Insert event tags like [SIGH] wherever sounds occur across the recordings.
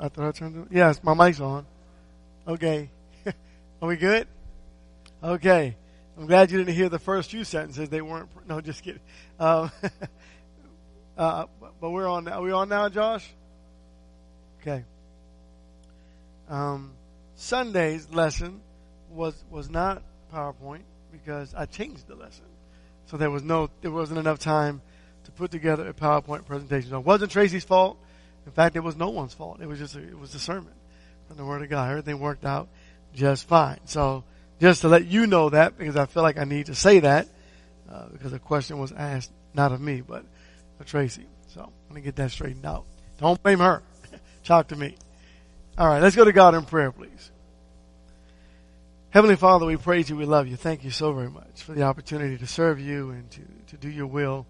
I thought I turned it. Yes, my mic's on. Okay. [LAUGHS] Are we good? Okay. I'm glad you didn't hear the first few sentences. They weren't. No, just kidding. Um, [LAUGHS] uh, but we're on. Are we on now, Josh? Okay. Um, Sunday's lesson was was not PowerPoint because I changed the lesson, so there was no there wasn't enough time to put together a PowerPoint presentation. So it wasn't Tracy's fault. In fact, it was no one's fault. It was just a, it was sermon from the Word of God. Everything worked out just fine. So just to let you know that because I feel like I need to say that uh, because the question was asked not of me but of Tracy. So I'm gonna get that straightened out. Don't blame her. [LAUGHS] Talk to me. All right, let's go to God in prayer, please. Heavenly Father, we praise you. We love you. Thank you so very much for the opportunity to serve you and to, to do your will.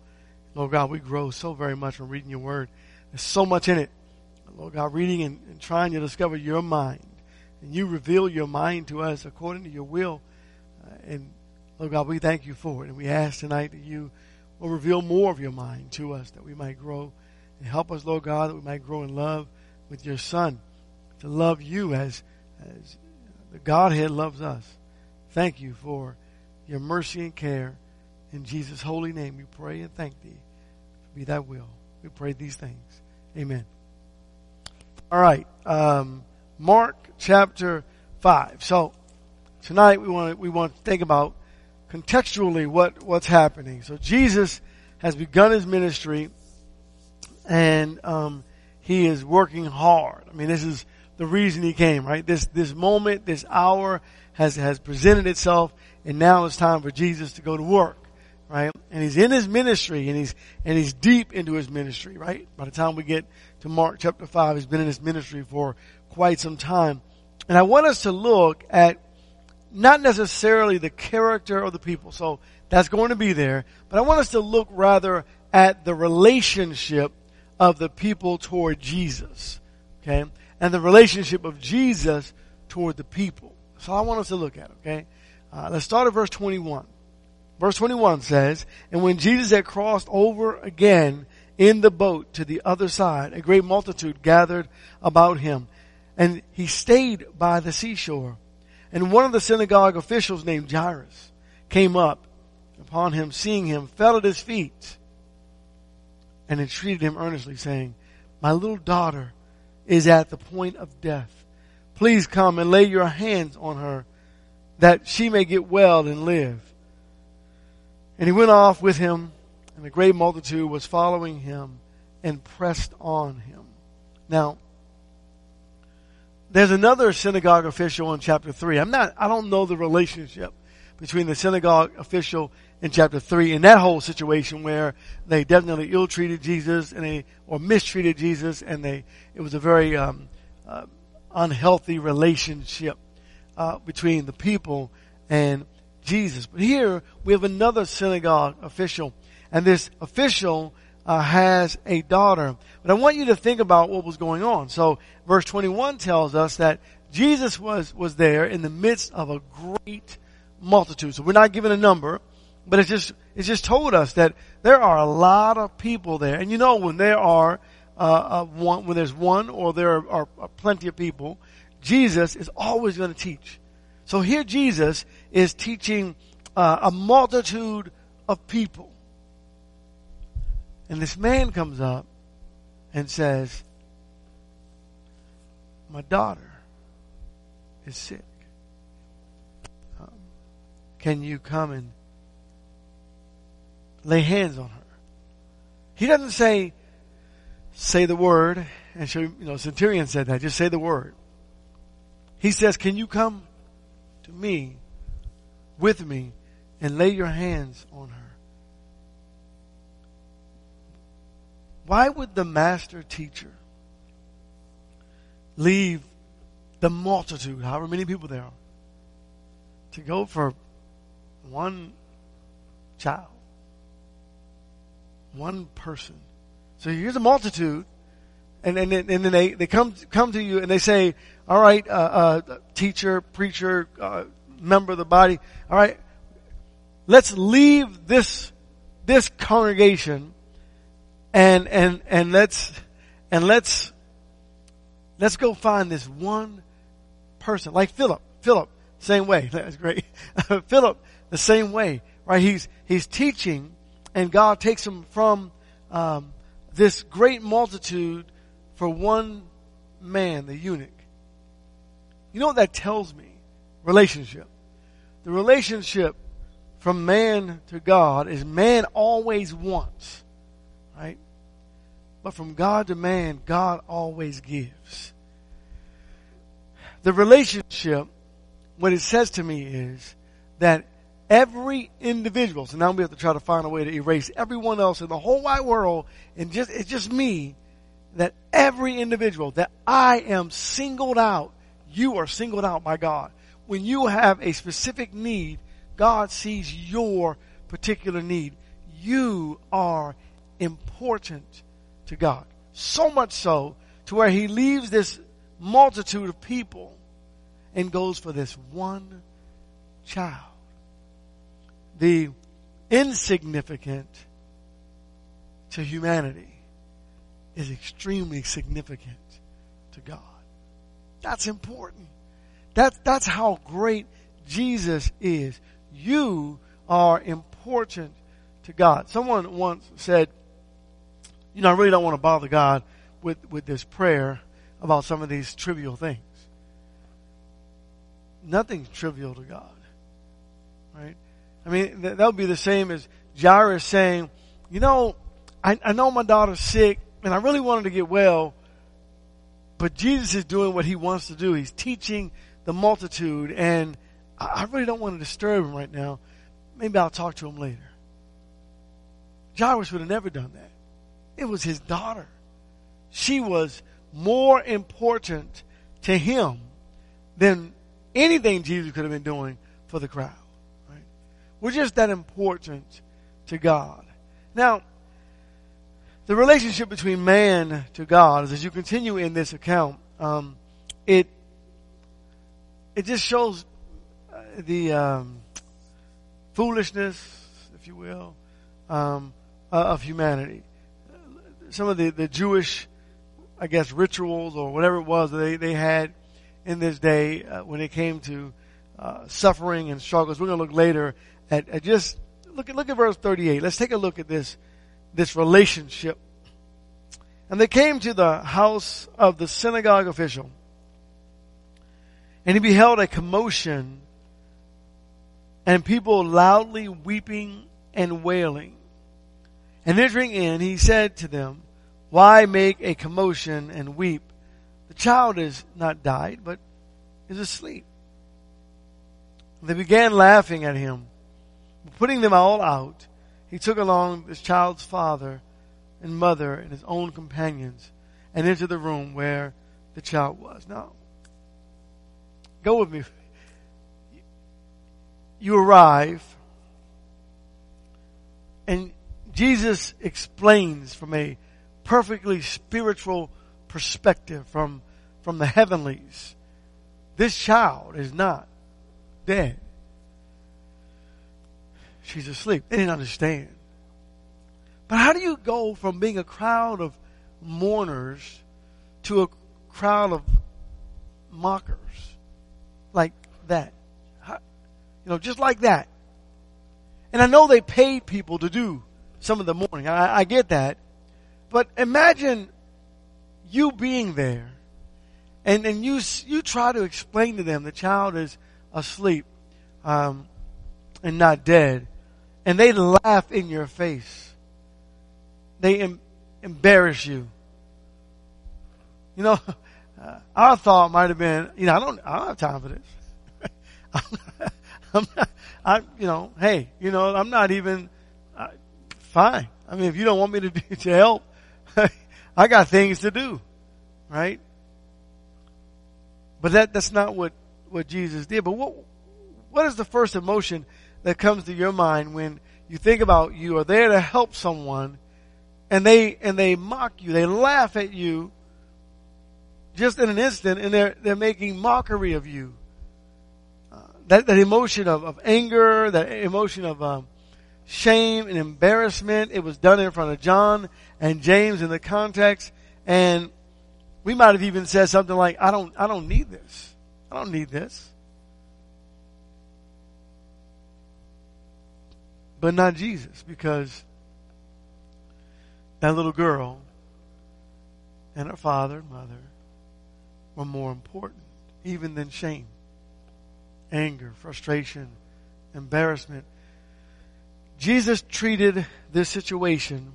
Lord God, we grow so very much from reading your word. There's so much in it. Lord God, reading and, and trying to discover your mind. And you reveal your mind to us according to your will. Uh, and Lord God, we thank you for it. And we ask tonight that you will reveal more of your mind to us that we might grow. And help us, Lord God, that we might grow in love with your Son. To love you as, as the Godhead loves us. Thank you for your mercy and care. In Jesus' holy name we pray and thank thee. Be that will. We pray these things. Amen. All right. Um, Mark chapter 5. So tonight we want to, we want to think about contextually what, what's happening. So Jesus has begun his ministry and um, he is working hard. I mean, this is the reason he came, right? This this moment, this hour has has presented itself, and now it's time for Jesus to go to work, right? And he's in his ministry, and he's and he's deep into his ministry, right? By the time we get to Mark chapter five, he's been in his ministry for quite some time, and I want us to look at not necessarily the character of the people, so that's going to be there, but I want us to look rather at the relationship of the people toward Jesus, okay? and the relationship of Jesus toward the people. So I want us to look at, okay? Uh, let's start at verse 21. Verse 21 says, And when Jesus had crossed over again in the boat to the other side, a great multitude gathered about him, and he stayed by the seashore. And one of the synagogue officials named Jairus came up upon him, seeing him, fell at his feet, and entreated him earnestly, saying, My little daughter is at the point of death. Please come and lay your hands on her that she may get well and live. And he went off with him and a great multitude was following him and pressed on him. Now, there's another synagogue official in chapter 3. I'm not, I don't know the relationship between the synagogue official in chapter 3 and that whole situation where they definitely ill-treated Jesus and they, or mistreated Jesus and they, it was a very, um, uh, unhealthy relationship, uh, between the people and Jesus. But here we have another synagogue official and this official uh, has a daughter. But I want you to think about what was going on. So verse 21 tells us that Jesus was, was there in the midst of a great multitude. So we're not given a number, but it's just, it's just told us that there are a lot of people there. And you know, when there are, uh, uh, one, when there's one or there are, are, are plenty of people, Jesus is always going to teach. So here Jesus is teaching uh, a multitude of people. And this man comes up and says, my daughter is sick. Um, can you come and lay hands on her. He doesn't say, say the word, and show, you know, centurion said that, just say the word. He says, can you come to me, with me, and lay your hands on her? Why would the master teacher leave the multitude, however many people there are, to go for one child? One person. So here's a multitude, and and, and then they, they come come to you and they say, "All right, uh, uh, teacher, preacher, uh, member of the body. All right, let's leave this this congregation, and and and let's and let's let's go find this one person, like Philip. Philip, same way. [LAUGHS] That's great. [LAUGHS] Philip, the same way, right? He's, he's teaching and God takes him from, um, this great multitude for one man, the eunuch. You know what that tells me? Relationship. The relationship from man to God is man always wants, right? But from God to man, God always gives. The relationship, what it says to me is that every individual, so now we have to try to find a way to erase everyone else in the whole wide world and just, it's just me, that every individual, that I am singled out, you are singled out by God. When you have a specific need, God sees your particular need. You are important to God. So much so to where he leaves this multitude of people and goes for this one child. The insignificant to humanity is extremely significant to God. That's important. That, that's how great Jesus is you are important to God. Someone once said, you know, I really don't want to bother God with, with this prayer about some of these trivial things. Nothing's trivial to God. Right? I mean, that would be the same as Jairus saying, you know, I, I know my daughter's sick and I really wanted to get well, but Jesus is doing what he wants to do. He's teaching the multitude and I really don't want to disturb him right now. Maybe I'll talk to him later. Jairus would have never done that. It was his daughter. She was more important to him than anything Jesus could have been doing for the crowd. Right? We're just that important to God. Now, the relationship between man to God, as you continue in this account, um, it it just shows the um, foolishness, if you will, um, uh, of humanity. Some of the, the Jewish, I guess, rituals or whatever it was they, they had in this day uh, when it came to uh, suffering and struggles. We're going to look later at, at just look at look at verse 38. Let's take a look at this this relationship. And they came to the house of the synagogue official, and he beheld a commotion and people loudly weeping and wailing. And entering in, he said to them, Why make a commotion and weep? The child is not died, but is asleep. They began laughing at him. Putting them all out, he took along this child's father and mother and his own companions and into the room where the child was. Now, go with me you arrive and Jesus explains from a perfectly spiritual perspective from, from the heavenlies. This child is not dead. She's asleep. They didn't understand. But how do you go from being a crowd of mourners to a crowd of mockers like that? You know, just like that. And I know they paid people to do some of the mourning. I, I get that. But imagine you being there and, and you, you try to explain to them the child is asleep, um, and not dead. And they laugh in your face. They em- embarrass you. You know, uh, [LAUGHS] our thought might have been, you know, I don't, I don't have time for this. [LAUGHS] [LAUGHS] I'm not, I, you know, hey, you know, I'm not even, uh, fine. I mean, if you don't want me to do, to help, I got things to do, right? But that, that's not what, what Jesus did. But what, what is the first emotion that comes to your mind when you think about you are there to help someone and they, and they mock you, they laugh at you just in an instant and they're, they're making mockery of you that, that emotion of, of anger, that emotion of um, shame and embarrassment. It was done in front of John and James in the context. And we might have even said something like, I don't, I don't need this. I don't need this. But not Jesus, because that little girl and her father, and mother, were more important, even than shame, anger, frustration, embarrassment. Jesus treated this situation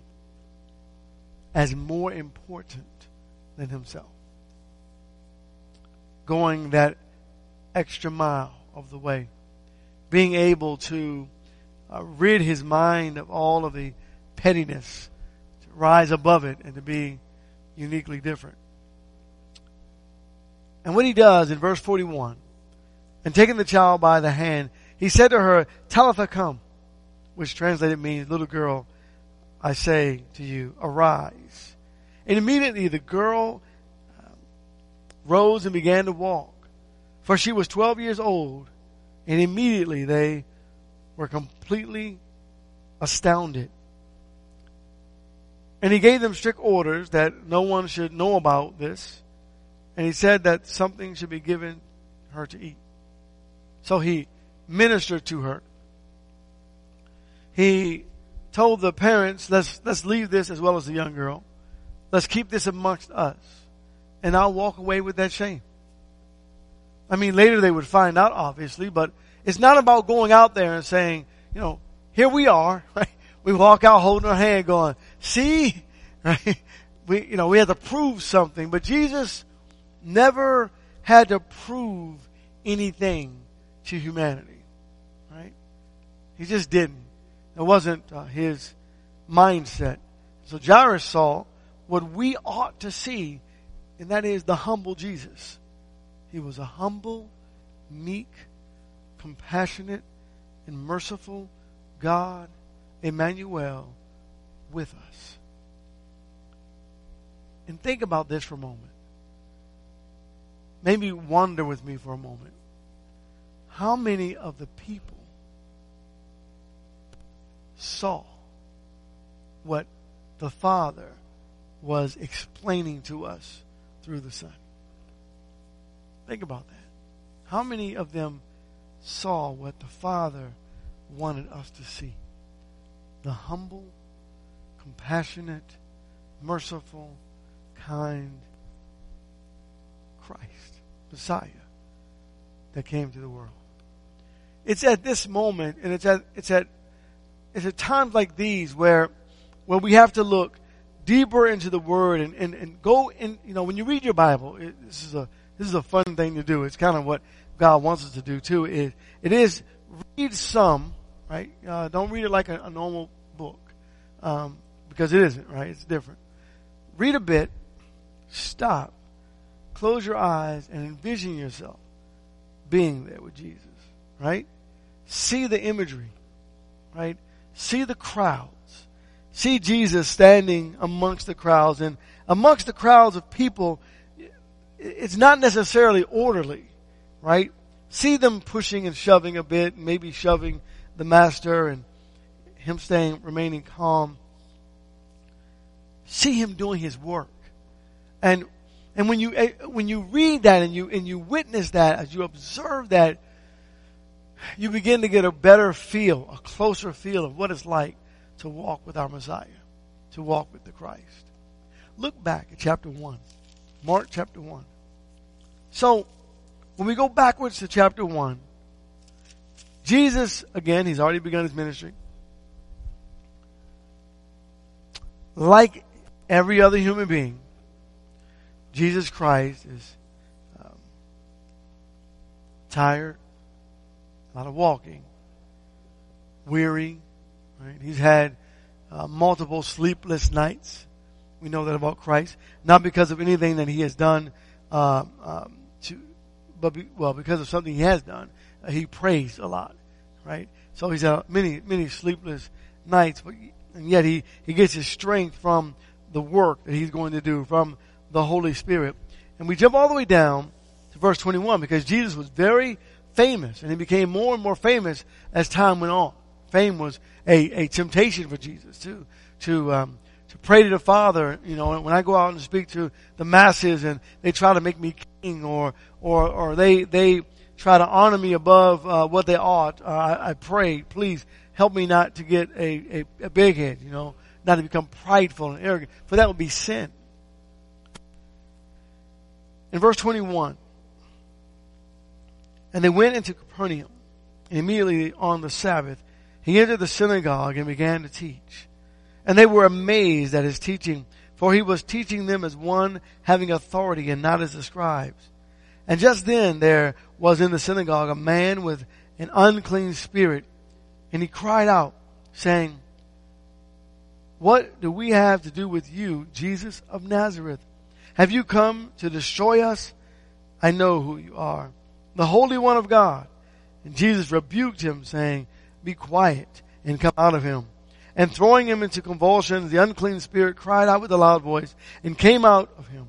as more important than himself. Going that extra mile of the way. Being able to uh, rid his mind of all of the pettiness, to rise above it and to be uniquely different. And what he does in verse 41, and taking the child by the hand, he said to her, Talitha kum, which translated means, little girl, I say to you, arise. And immediately the girl um, rose and began to walk, for she was 12 years old, and immediately they were completely astounded. And he gave them strict orders that no one should know about this. And he said that something should be given her to eat. So he ministered to her. He told the parents, let's, let's leave this as well as the young girl. Let's keep this amongst us. And I'll walk away with that shame. I mean, later they would find out, obviously, but it's not about going out there and saying, you know, here we are, [LAUGHS] right? We walk out holding our hand going, see, [LAUGHS] right? We, you know, we had to prove something, but Jesus never had to prove anything to humanity, right? He just didn't. It wasn't uh, his mindset. So Jairus saw what we ought to see, and that is the humble Jesus. He was a humble, meek, compassionate, and merciful God, Emmanuel, with us. And think about this for a moment. Maybe wonder with me for a moment. How many of the people saw what the Father was explaining to us through the Son? Think about that. How many of them saw what the Father wanted us to see? The humble, compassionate, merciful, kind Christ, Messiah, that came to the world. It's at this moment, and it's at it's at it's at times like these where where we have to look deeper into the Word and, and, and go in. You know, when you read your Bible, it, this is a this is a fun thing to do. It's kind of what God wants us to do too. It it is read some, right? Uh, don't read it like a, a normal book, um, because it isn't, right? It's different. Read a bit, stop, close your eyes, and envision yourself being there with Jesus, right? See the imagery, right? See the crowds. See Jesus standing amongst the crowds and amongst the crowds of people. It's not necessarily orderly, right? See them pushing and shoving a bit, maybe shoving the master and him staying, remaining calm. See him doing his work. And, and when you, eh, when you read that and you, and you witness that, as you observe that, you begin to get a better feel, a closer feel of what it's like to walk with our Messiah, to walk with the Christ. Look back at chapter 1, Mark chapter 1. So, when we go backwards to chapter 1, Jesus, again, he's already begun his ministry. Like every other human being, Jesus Christ is um, tired, a lot of walking, weary. Right? He's had uh, multiple sleepless nights. We know that about Christ, not because of anything that he has done, uh, um, but be, well, because of something he has done. Uh, he prays a lot, right? So he's had many, many sleepless nights, but and yet he he gets his strength from the work that he's going to do from the Holy Spirit. And we jump all the way down to verse 21 because Jesus was very famous and he became more and more famous as time went on. Fame was a, a temptation for Jesus to, to, um, to pray to the Father. You know, when I go out and speak to the masses and they try to make me king or, or, or they, they try to honor me above uh, what they ought, uh, I, I, pray, please help me not to get a, a, a big head, you know, not to become prideful and arrogant, for that would be sin. In verse 21, and they went into Capernaum, and immediately on the Sabbath, he entered the synagogue and began to teach. And they were amazed at his teaching, for he was teaching them as one having authority and not as the scribes. And just then there was in the synagogue a man with an unclean spirit, and he cried out, saying, What do we have to do with you, Jesus of Nazareth? Have you come to destroy us? I know who you are, the Holy One of God. And Jesus rebuked him, saying, Be quiet and come out of him. And throwing him into convulsions, the unclean spirit cried out with a loud voice and came out of him.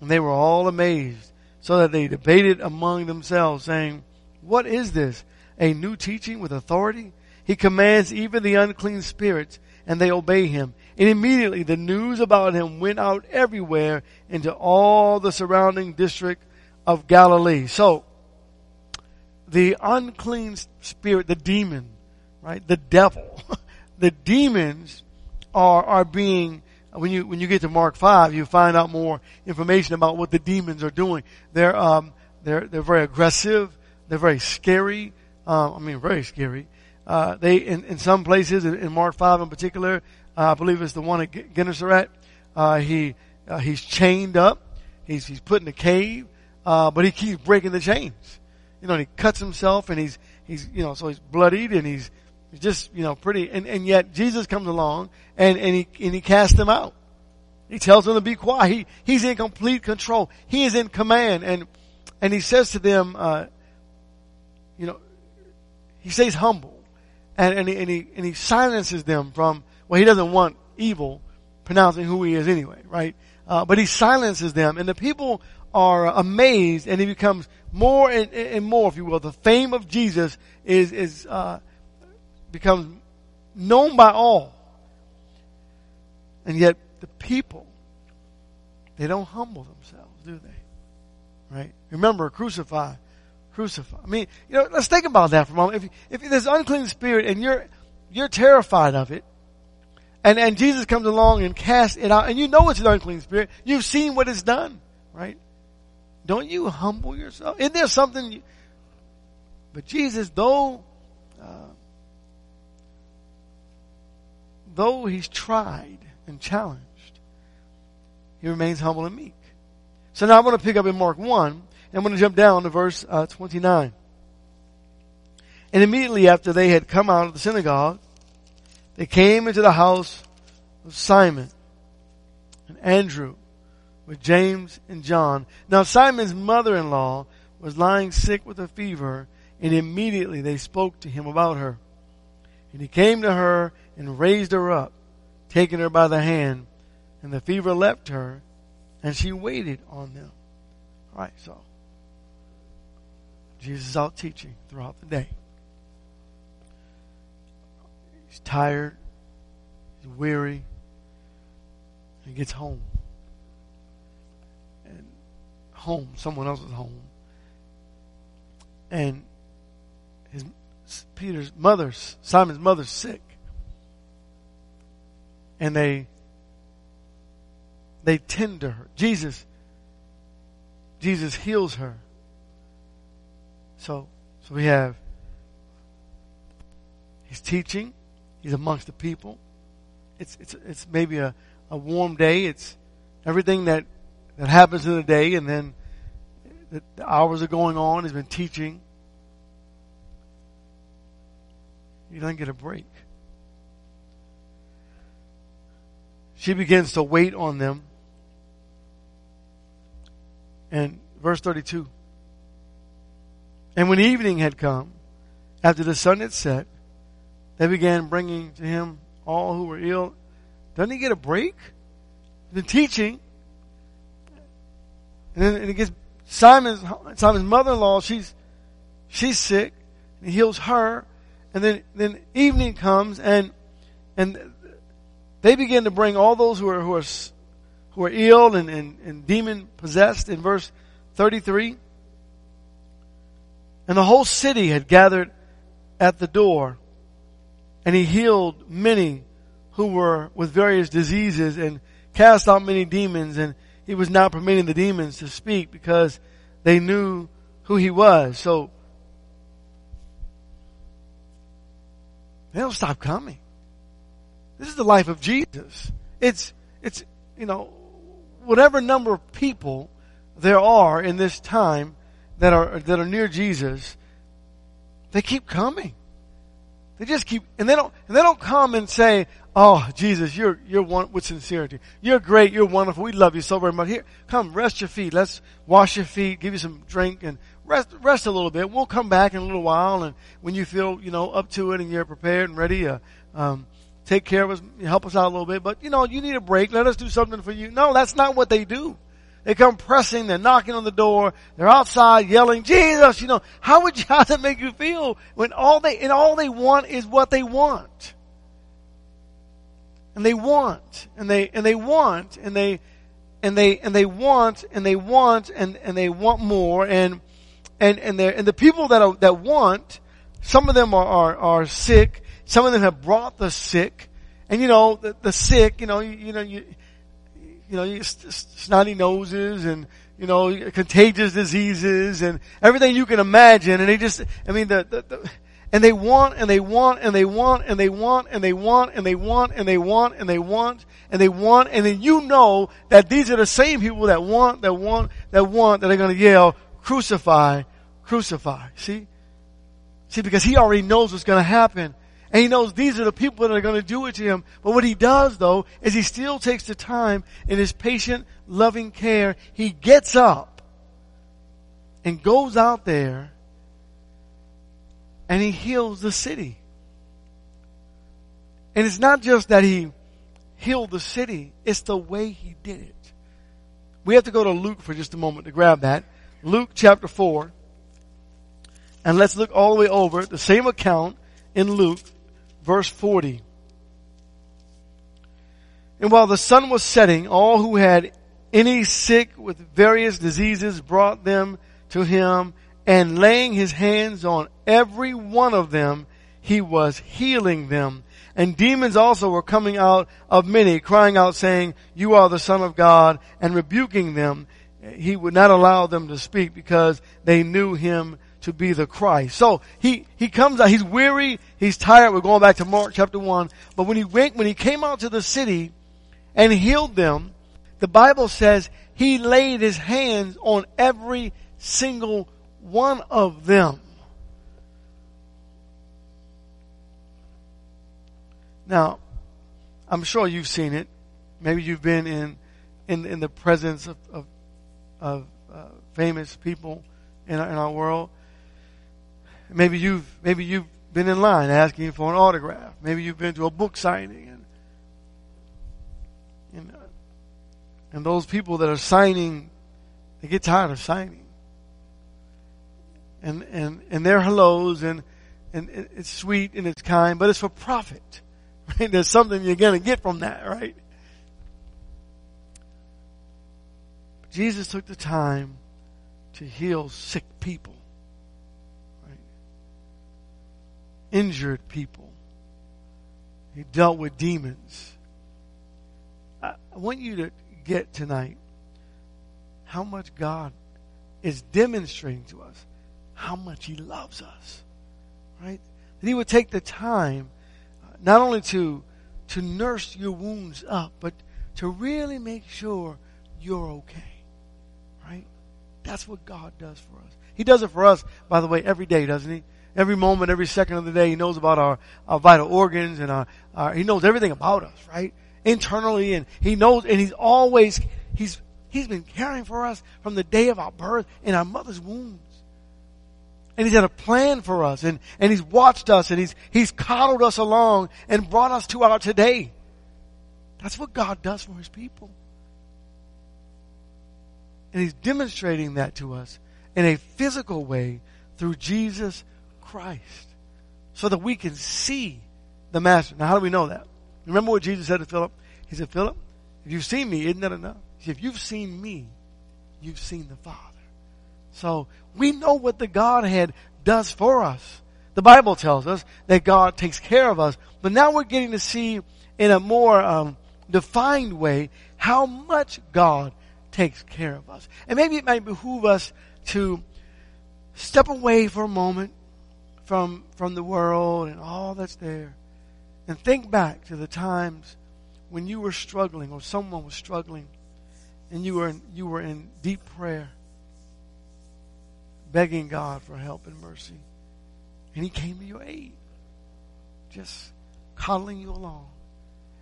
And they were all amazed so that they debated among themselves, saying, What is this? A new teaching with authority? He commands even the unclean spirits, and they obey him. And immediately the news about him went out everywhere into all the surrounding district of Galilee. So, the unclean spirit, the demon, right? The devil, the demons are, are being when you when you get to Mark five, you find out more information about what the demons are doing. They're um, they're they're very aggressive. They're very scary. Uh, I mean, very scary. Uh, they in, in some places in, Mark five in particular, uh, I believe it's the one at Gennesaret. Uh, he uh, he's chained up. He's he's put in a cave, uh, but he keeps breaking the chains. You know, he cuts himself, and he's he's you know so he's bloodied, and He's just, you know, pretty, and, and yet Jesus comes along and, and he, and he casts them out. He tells them to be quiet. He, he's in complete control. He is in command and, and he says to them, uh, you know, he stays humble and, and, he, and he, and he silences them from, well, he doesn't want evil pronouncing who he is anyway, right? Uh, but he silences them and the people are amazed and he becomes more and, and more, if you will. The fame of Jesus is, is, uh, becomes known by all. And yet the people, they don't humble themselves, do they? Right? Remember, crucify, crucify. I mean, you know, let's think about that for a moment. If, if there's unclean spirit and you're, you're terrified of it, and, and Jesus comes along and casts it out, and you know it's an unclean spirit, you've seen what it's done, right? Don't you humble yourself? Isn't there something you, but Jesus, though, uh, though he's tried and challenged, he remains humble and meek. So now I want to pick up in Mark 1, and I'm going to jump down to verse uh, 29. And immediately after they had come out of the synagogue, they came into the house of Simon and Andrew with James and John. Now Simon's mother-in-law was lying sick with a fever, and immediately they spoke to him about her. And he came to her and raised her up, taking her by the hand, and the fever left her, and she waited on them. All right, so Jesus is out teaching throughout the day. He's tired, he's weary, he gets home. And home, someone else's home. And his Peter's mother, Simon's mother's sick. And they, they tend to her. Jesus, Jesus heals her. So, so we have, he's teaching. He's amongst the people. It's, it's, it's maybe a, a warm day. It's everything that, that happens in the day and then the, the hours are going on. He's been teaching. He doesn't get a break. She begins to wait on them. And verse 32. And when evening had come, after the sun had set, they began bringing to him all who were ill. Doesn't he get a break? The teaching. And then and it gets Simon's Simon's mother-in-law. She's she's sick. And he heals her and then then evening comes and and they begin to bring all those who are, who are, who are ill and, and, and demon possessed in verse 33. And the whole city had gathered at the door and he healed many who were with various diseases and cast out many demons and he was not permitting the demons to speak because they knew who he was. So they don't stop coming. This is the life of Jesus. It's, it's, you know, whatever number of people there are in this time that are, that are near Jesus, they keep coming. They just keep, and they don't, and they don't come and say, "Oh, Jesus, you're you're one with sincerity. You're great. You're wonderful. We love you so very much. Here, come, rest your feet. Let's wash your feet. Give you some drink and rest rest a little bit. We'll come back in a little while, and when you feel you know up to it and you're prepared and ready, uh, um, take care of us, help us out a little bit. But you know, you need a break. Let us do something for you. No, that's not what they do. They come pressing, they're knocking on the door, they're outside yelling, Jesus, you know, how would you, [LAUGHS] how does make you feel when all they, and all they want is what they want? And they want, and they, and they want, and they, and they, and they want, and they want, and, and they want more, and, and, and they and the people that are, that want, some of them are, are, are sick, some of them have brought the sick, and you know, the, the sick, you know, you, you know, you, you know, snotty noses and, you know, contagious diseases and everything you can imagine. And they just, I mean, the, the, the and they want and they want and they want and they want and they want and they want and they want and they want and they want and then you know that these are the same people that want, that want, that want, that are going to yell, crucify, crucify. See? See, because he already knows what's going to happen. And he knows these are the people that are going to do it to him. But what he does though, is he still takes the time in his patient, loving care. He gets up and goes out there and he heals the city. And it's not just that he healed the city, it's the way he did it. We have to go to Luke for just a moment to grab that. Luke chapter 4. And let's look all the way over the same account in Luke verse 40. And while the sun was setting, all who had any sick with various diseases brought them to him and laying his hands on every one of them, he was healing them. And demons also were coming out of many, crying out saying, you are the son of God and rebuking them. He would not allow them to speak because they knew him to be the Christ. So he, he comes out, he's weary, he's tired. We're going back to Mark chapter 1. But when he went, when he came out to the city and healed them, the Bible says he laid his hands on every single one of them. Now, I'm sure you've seen it. Maybe you've been in, in, in the presence of, of, of uh, famous people in our, in our world. Maybe you've, maybe you've been in line asking for an autograph. Maybe you've been to a book signing and, and, and those people that are signing, they get tired of signing. And, and, and their hellos and, and it's sweet and it's kind, but it's for profit. [LAUGHS] Right? There's something you're gonna get from that, right? Jesus took the time to heal sick people. Injured people. He dealt with demons. I want you to get tonight how much God is demonstrating to us how much He loves us. Right? That He would take the time uh, not only to to nurse your wounds up, but to really make sure you're okay. Right? That's what God does for us. He does it for us, by the way, every day, doesn't He? Every moment, every second of the day. He knows about our, our vital organs and our, our, he knows everything about us, right? Internally and he knows, and he's always, he's, he's been caring for us from the day of our birth in our mother's wombs. And he's had a plan for us and, and he's watched us and he's, he's coddled us along and brought us to our today. That's what God does for his people. And he's demonstrating that to us in a physical way through Jesus Christ so that we can see the Master. Now, how do we know that? Remember what Jesus said to Philip? He said, Philip, if you've seen me, isn't that enough? Said, if you've seen me, you've seen the Father. So we know what the Godhead does for us. The Bible tells us that God takes care of us, but now we're getting to see in a more um, defined way how much God takes care of us. And maybe it might behoove us to step away for a moment from, from the world and all that's there. And think back to the times when you were struggling or someone was struggling and you were in, you were in deep prayer begging God for help and mercy. And he came to your aid just coddling you along.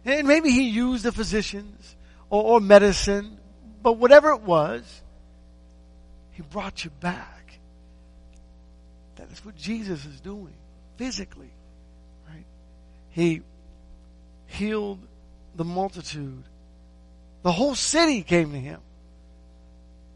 And maybe he used the physicians or, or medicine but whatever it was he brought you back that's what Jesus is doing physically, right? He healed the multitude. The whole city came to him.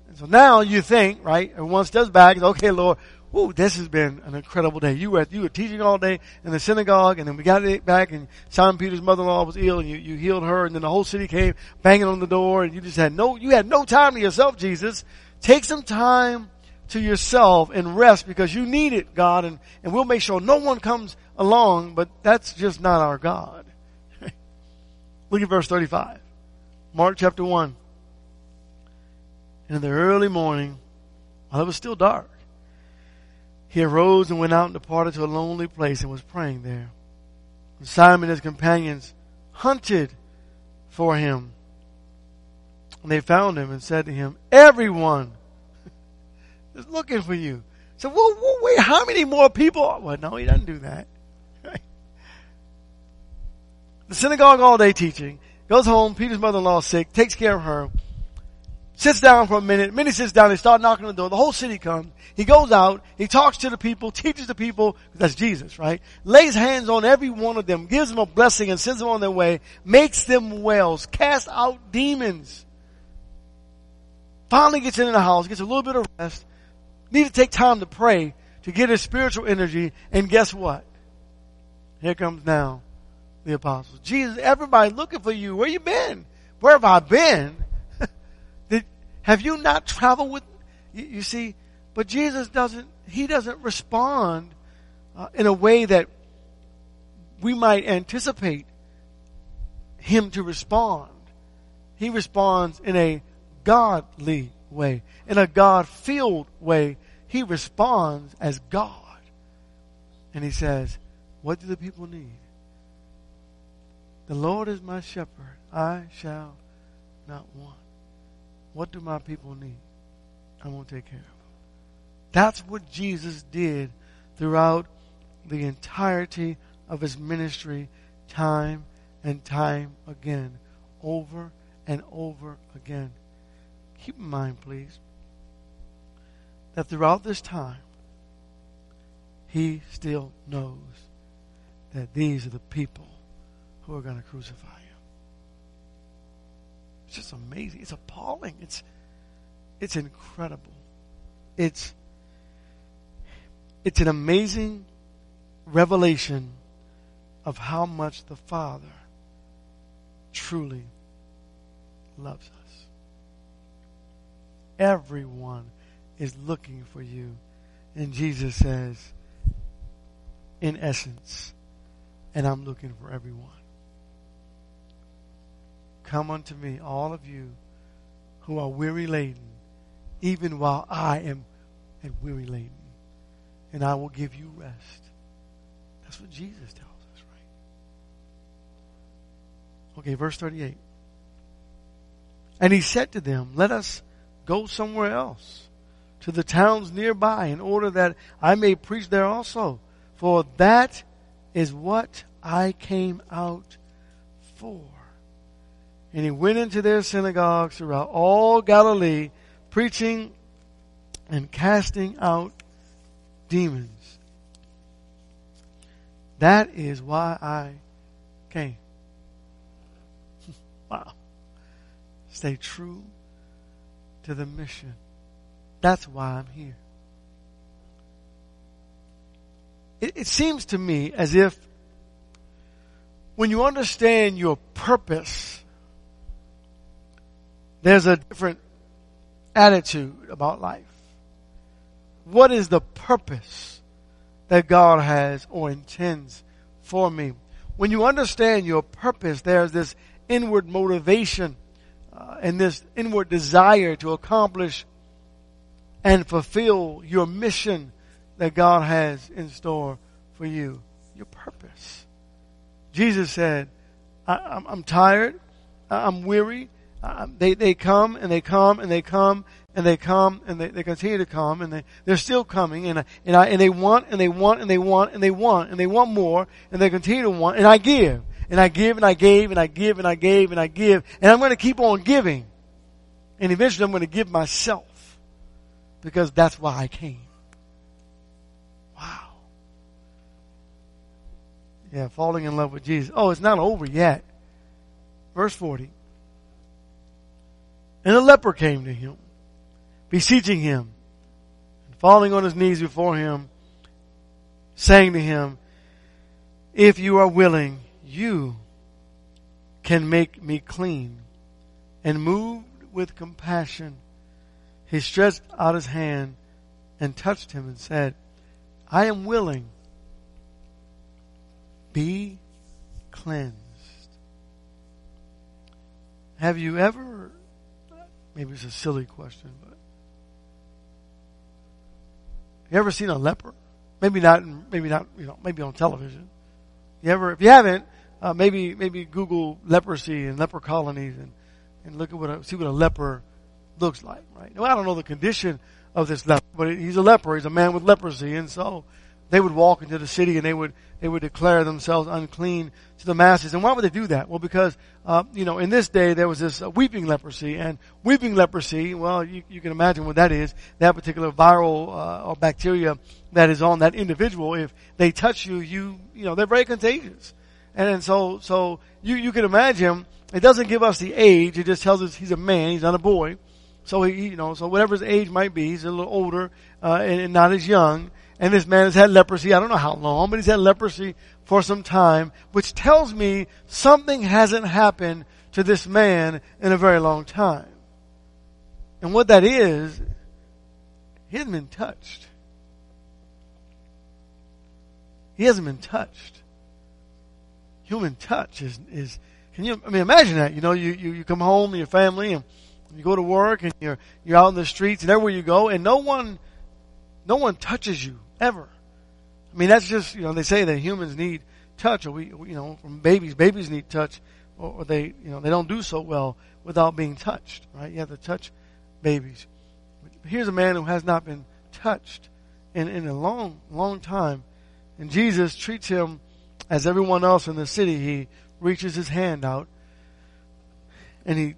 And so now you think, right? And once does back, okay, Lord, Ooh, this has been an incredible day. You were you were teaching all day in the synagogue, and then we got it back, and Simon Peter's mother-in-law was ill, and you, you healed her, and then the whole city came banging on the door, and you just had no you had no time to yourself, Jesus. Take some time to yourself and rest because you need it, God, and, and we'll make sure no one comes along, but that's just not our God. [LAUGHS] Look at verse 35. Mark chapter 1. And in the early morning, while it was still dark, he arose and went out and departed to a lonely place and was praying there. And Simon and his companions hunted for him. And they found him and said to him, Everyone is looking for you. So, well, well, wait, how many more people? Well, no, he doesn't do that. [LAUGHS] The synagogue all day teaching, goes home, Peter's mother-in-law sick, takes care of her, sits down for a minute, minute sits down, they start knocking on the door, the whole city comes, he goes out, he talks to the people, teaches the people, that's Jesus, right? Lays hands on every one of them, gives them a blessing and sends them on their way, makes them wells, casts out demons. Finally gets into the house, gets a little bit of rest, need to take time to pray to get his spiritual energy. And guess what? Here comes now the apostles. Jesus, everybody looking for you. Where you been? Where have I been? [LAUGHS] Did, have you not traveled with, you, you, see, but Jesus doesn't, he doesn't respond uh, in a way that we might anticipate him to respond. He responds in a godly way, in a God filled way he responds as God. And he says, What do the people need? The Lord is my shepherd. I shall not want. What do my people need? I won't take care of them. That's what Jesus did throughout the entirety of his ministry, time and time again, over and over again. Keep in mind, please, that throughout this time, he still knows that these are the people who are going to crucify him. It's just amazing. It's appalling. It's it's incredible. It's it's an amazing revelation of how much the Father truly loves us. Everyone is looking for you. And Jesus says, in essence, and I'm looking for everyone. Come unto me, all of you who are weary laden, even while I am and weary laden, and I will give you rest. That's what Jesus tells us, right? Okay, verse 38. And he said to them, Let us go somewhere else to the towns nearby in order that I may preach there also. For that is what I came out for. And he went into their synagogues throughout all Galilee, preaching and casting out demons. That is why I came. [LAUGHS] wow. Stay true to the mission that's why I'm here. It, it seems to me as if when you understand your purpose, there's a different attitude about life. What is the purpose that God has or intends for me? When you understand your purpose, there's this inward motivation uh, and this inward desire to accomplish and fulfill your mission that God has in store for you, your purpose. Jesus said, I, am tired, I'm weary. they, they come and they come and they come and they come and they, they continue to come and they, they're still coming. And, and, I, and they want and they want and they want and they want and they want more and they continue to want. And I give. And I give and I gave and I give and I gave and I give. And I'm going to keep on giving. And eventually I'm going to give myself because that's why I came. Wow. Yeah, falling in love with Jesus. Oh, it's not over yet. Verse 40. And a leper came to him, beseeching him, and falling on his knees before him, saying to him, If you are willing, you can make me clean. And moved with compassion, he stretched out his hand and touched him and said, I am willing. Be cleansed. Have you ever, maybe it's a silly question, but you ever seen a leper? Maybe not, maybe not, you know, maybe on television. You ever, if you haven't, uh, maybe, maybe Google leprosy and leper colonies and, and look at what, a, see what a leper looks like, right? Now, I don't know the condition of this leper, but he's a leper. He's a man with leprosy. And so they would walk into the city and they would, they would declare themselves unclean to the masses. And why would they do that? Well, because, uh, you know, in this day there was this uh, weeping leprosy and weeping leprosy, well, you, you can imagine what that is. That particular viral, uh, or bacteria that is on that individual, if they touch you, you, you know, they're very contagious. And, and so, so you, you can imagine, it doesn't give us the age, it just tells us he's a man, he's not a boy. So he, you know, so whatever his age might be, he's a little older uh, and, and not as young. And this man has had leprosy. I don't know how long, but he's had leprosy for some time, which tells me something hasn't happened to this man in a very long time. And what that is, he hasn't been touched. He hasn't been touched. Human touch is, is can you, I mean, imagine that, you know, you, you, you come home your family and you go to work and you're, you're out in the streets and everywhere you go and no one, no one touches you ever. I mean, that's just, you know, they say that humans need touch or we, you know, from babies, babies need touch or they, you know, they don't do so well without being touched, right? You have to touch babies. Here's a man who has not been touched in, in a long, long time. And Jesus treats him as everyone else in the city. He reaches his hand out and he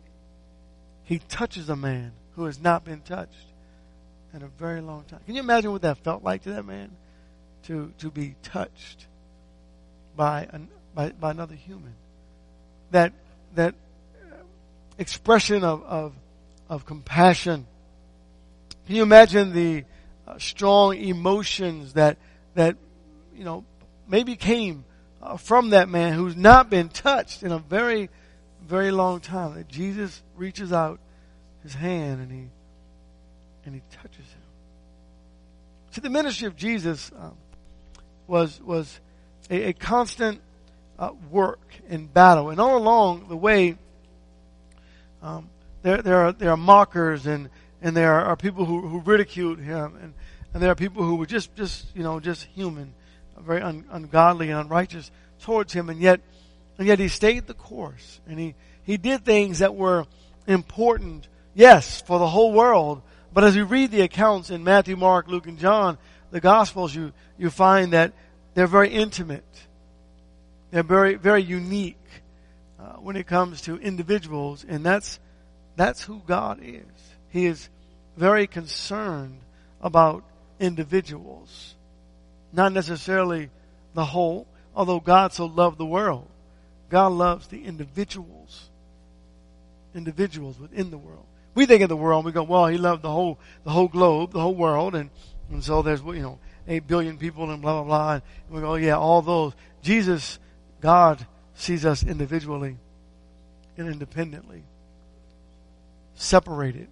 he touches a man who has not been touched in a very long time. Can you imagine what that felt like to that man? To, to be touched by, an, by, by another human. That, that expression of, of, of compassion. Can you imagine the uh, strong emotions that, that, you know, maybe came uh, from that man who's not been touched in a very, very long time that Jesus reaches out his hand and he and he touches him. See, the ministry of Jesus um, was was a, a constant uh, work in battle, and all along the way, um, there there are there are mockers and and there are, people who, who ridiculed him, and and there are people who were just just you know just human, very un, ungodly and unrighteous towards him, and yet and yet he stayed the course, and he he did things that were important, yes, for the whole world. But as you read the accounts in Matthew, Mark, Luke, and John, the Gospels, you, you find that they're very intimate. They're very, very unique uh, when it comes to individuals, and that's, that's who God is. He is very concerned about individuals, not necessarily the whole, although God so loved the world. God loves the individuals individuals within the world. We think of the world we go, well, he loved the whole, the whole globe, the whole world, and, and so there's, you know, 8 billion people and blah, blah, blah. And we go, yeah, all those. Jesus, God sees us individually and independently, separated,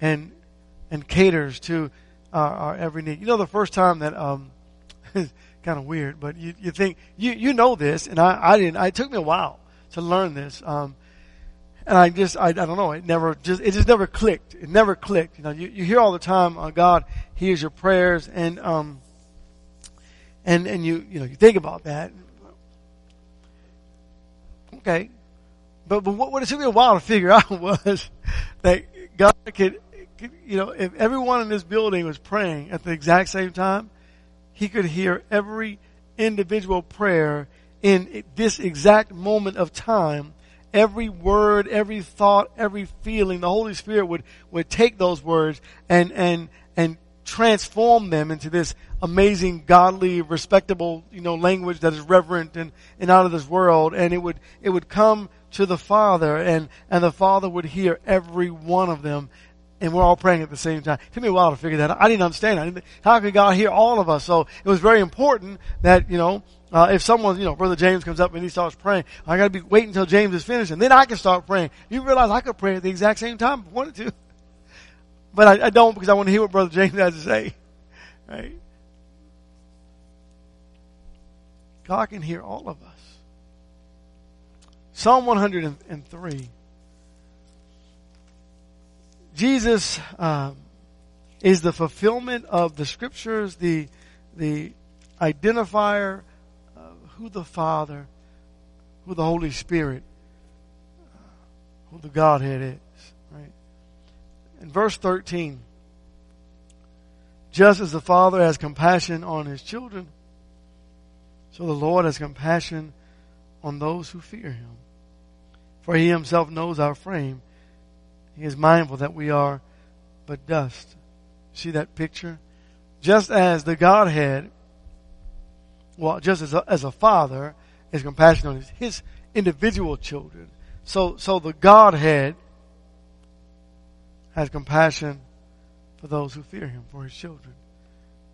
and and caters to our, our every need. You know, the first time that um, [LAUGHS] kind of weird, but you you think you you know this, and I I didn't. It took me a while to learn this. Um, and I just, I, I don't know, it never just, it just never clicked. It never clicked. You know, you, you hear all the time, uh, God hears your prayers and, um, and, and you, you know, you think about that. Okay. But, but what, what it took me a while to figure [LAUGHS] out was that God could, could, you know, if everyone in this building was praying at the exact same time, He could hear every individual prayer in this exact moment of time every word, every thought, every feeling, the Holy Spirit would, would take those words and, and, and transform them into this amazing, godly, respectable, you know, language that is reverent and, and out of this world. And it would, it would come to the Father and, and the Father would hear every one of them. And we're all praying at the same time. It took me a while to figure that out. I didn't understand. I didn't, how could God hear all of us? So it was very important that, you know, uh, if someone, you know, Brother James comes up and he starts praying, I gotta be waiting until James is finished and then I can start praying. You realize I could pray at the exact same time if I wanted to. [LAUGHS] But I, I don't because I want to hear what Brother James has to say. [LAUGHS] Right? God can hear all of us. Psalm 103. Jesus um, is the fulfillment of the scriptures, the the identifier of who the Father, who the Holy Spirit, who the Godhead is. Right? In verse 13, just as the Father has compassion on his children, so the Lord has compassion on those who fear him. For he himself knows our frame. He is mindful that we are but dust. See that picture? Just as the Godhead well, just as a, as a father is compassionate on his, his individual children, so so the Godhead has compassion for those who fear Him, for His children.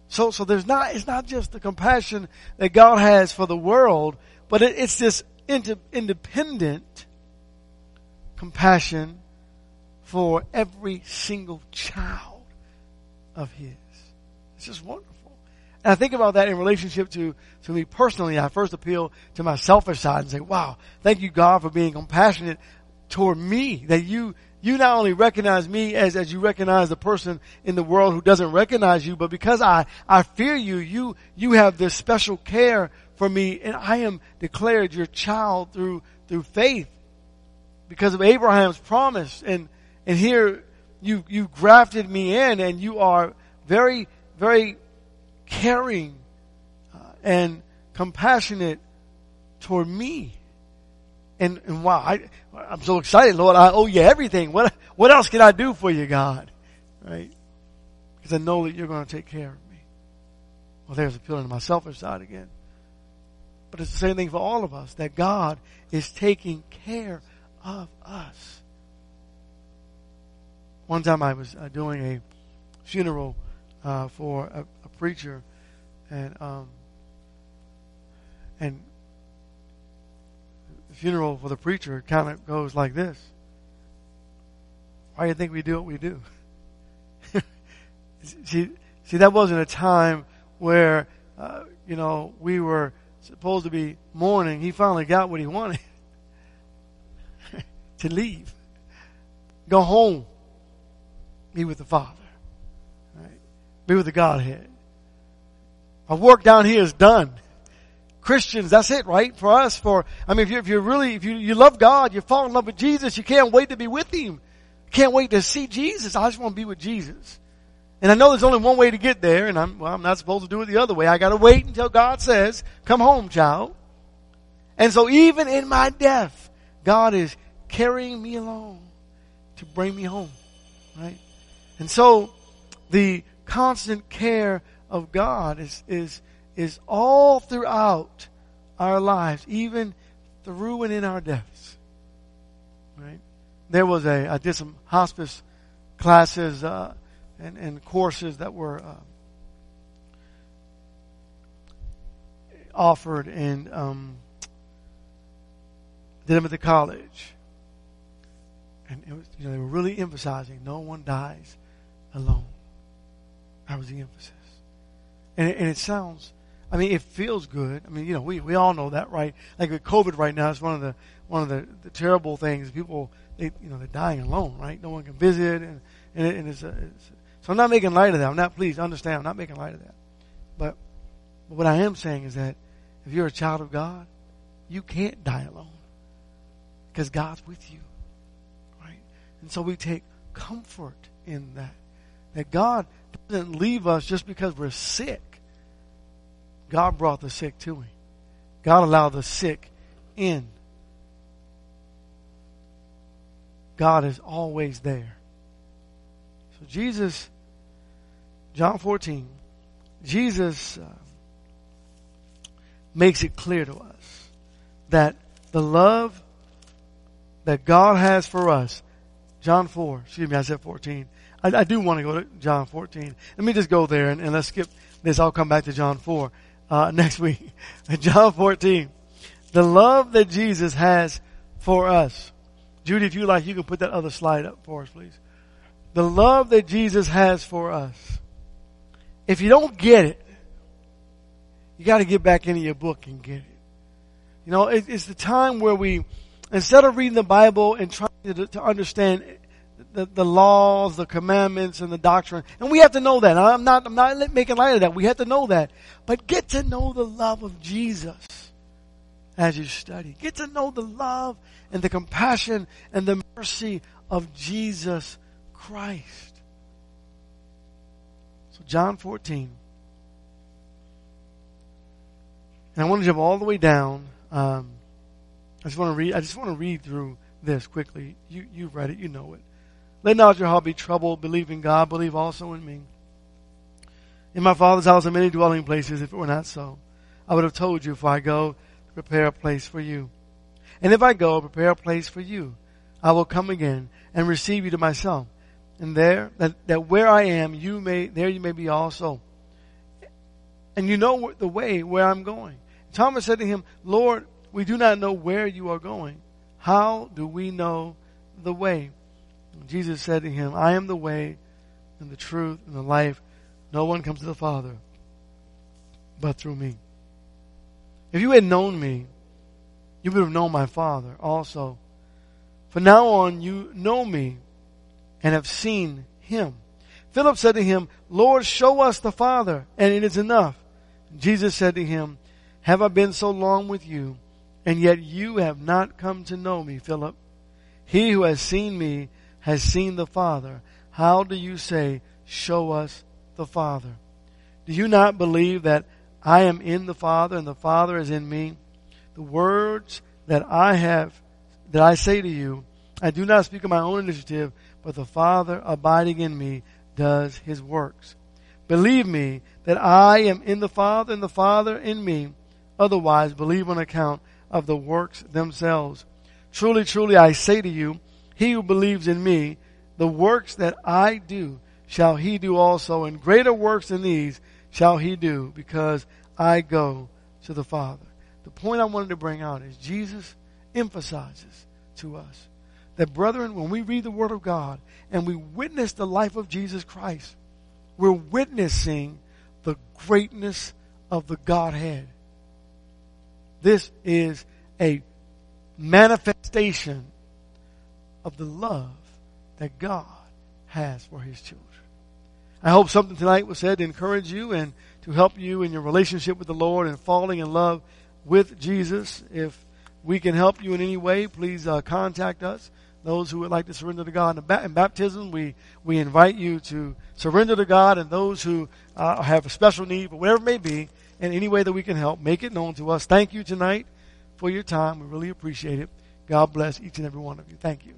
So so there's not it's not just the compassion that God has for the world, but it, it's this independent compassion for every single child of His. It's just wonderful. And I think about that in relationship to, to me personally. I first appeal to my selfish side and say, wow, thank you God for being compassionate toward me. That you, you not only recognize me as, as you recognize the person in the world who doesn't recognize you, but because I, I fear you, you, you have this special care for me and I am declared your child through, through faith because of Abraham's promise. And, and here you, you grafted me in and you are very, very caring uh, and compassionate toward me. And, and wow, I, I'm so excited, Lord. I owe you everything. What, what else can I do for you, God? Right? Because I know that you're going to take care of me. Well, there's appealing to my selfish side again. But it's the same thing for all of us, that God is taking care of us. One time I was uh, doing a funeral uh, for a, a, preacher, and um, and the funeral for the preacher kind of goes like this. Why do you think we do what we do? [LAUGHS] see, see, that wasn't a time where uh, you know we were supposed to be mourning. He finally got what he wanted [LAUGHS] to leave, go home, be with the Father Right? be with the Godhead. My work down here is done. Christians, that's it, right? For us, for, I mean, if you, if you really, if you, you love God, you fall in love with Jesus, you can't wait to be with Him. can't wait to see Jesus. I just want to be with Jesus. And I know there's only one way to get there, and I'm, well, I'm not supposed to do it the other way. I gotta wait until God says, come home, child. And so even in my death, God is carrying me along to bring me home, right? And so the constant care of God is, is, is all throughout our lives, even through and in our deaths. Right? There was a, I did some hospice classes uh, and, and courses that were uh, offered, and um, did them at the college. And was, you know, they were really emphasizing no one dies alone. That was the emphasis. And it, and it sounds, I mean, it feels good. I mean, you know, we, we all know that, right? Like with COVID right now, it's one of the, one of the, the terrible things. People, they, you know, they're dying alone, right? No one can visit and, and, it, and it's, a, it's, so I'm not making light of that. I'm not, please understand, I'm not making light of that. But, but what I am saying is that if you're a child of God, you can't die alone because God's with you. Right? And so we take comfort in that. That God doesn't leave us just because we're sick. God brought the sick to Him. God allowed the sick in. God is always there. So Jesus, John 14, Jesus uh, makes it clear to us that the love that God has for us, John 4, excuse me, I said 14. I, I do want to go to John 14. Let me just go there and, and let's skip this. I'll come back to John 4 uh, next [LAUGHS] week. John 14. The love that Jesus has for us. Judy, if you like, you can put that other slide up for us, please. The love that Jesus has for us. If you don't get it, you got to get back into your book and get it. You know, it, it's the time where we, instead of reading the Bible and trying to, to understand the, the laws, the commandments, and the doctrine, and we have to know that. I'm not, I'm not making light of that. We have to know that. But get to know the love of Jesus as you study. Get to know the love and the compassion and the mercy of Jesus Christ. So John 14. And I want to jump all the way down. Um, I just want to read. I just want to read through this quickly. You you've read it. You know it. Let not your heart be troubled. Believe in God. Believe also in me. In my Father's house are many dwelling places. If it were not so, I would have told you. For I go to prepare a place for you. And if I go prepare a place for you, I will come again and receive you to myself. And there, that, that where I am, you may there you may be also. And you know the way where I'm going. Thomas said to him, Lord, we do not know where you are going. How do we know the way? Jesus said to him, I am the way and the truth and the life. No one comes to the Father but through me. If you had known me, you would have known my Father also. From now on, you know me and have seen him. Philip said to him, Lord, show us the Father, and it is enough. Jesus said to him, have I been so long with you, and yet you have not come to know me, Philip? He who has seen me has seen the Father. How do you say, show us the Father? Do you not believe that I am in the Father and the Father is in me? The words that I have, that I say to you, I do not speak of my own initiative, but the Father abiding in me does his works. Believe me that I am in the Father and the Father in me Otherwise, believe on account of the works themselves. Truly, truly, I say to you, he who believes in me, the works that I do shall he do also, and greater works than these shall he do, because I go to the Father. The point I wanted to bring out is Jesus emphasizes to us that, brethren, when we read the Word of God and we witness the life of Jesus Christ, we're witnessing the greatness of the Godhead. This is a manifestation of the love that God has for His children. I hope something tonight was said to encourage you and to help you in your relationship with the Lord and falling in love with Jesus. If we can help you in any way, please uh, contact us. Those who would like to surrender to God in baptism, we, we invite you to surrender to God, and those who uh, have a special need, but whatever it may be, in any way that we can help, make it known to us. Thank you tonight for your time. We really appreciate it. God bless each and every one of you. Thank you.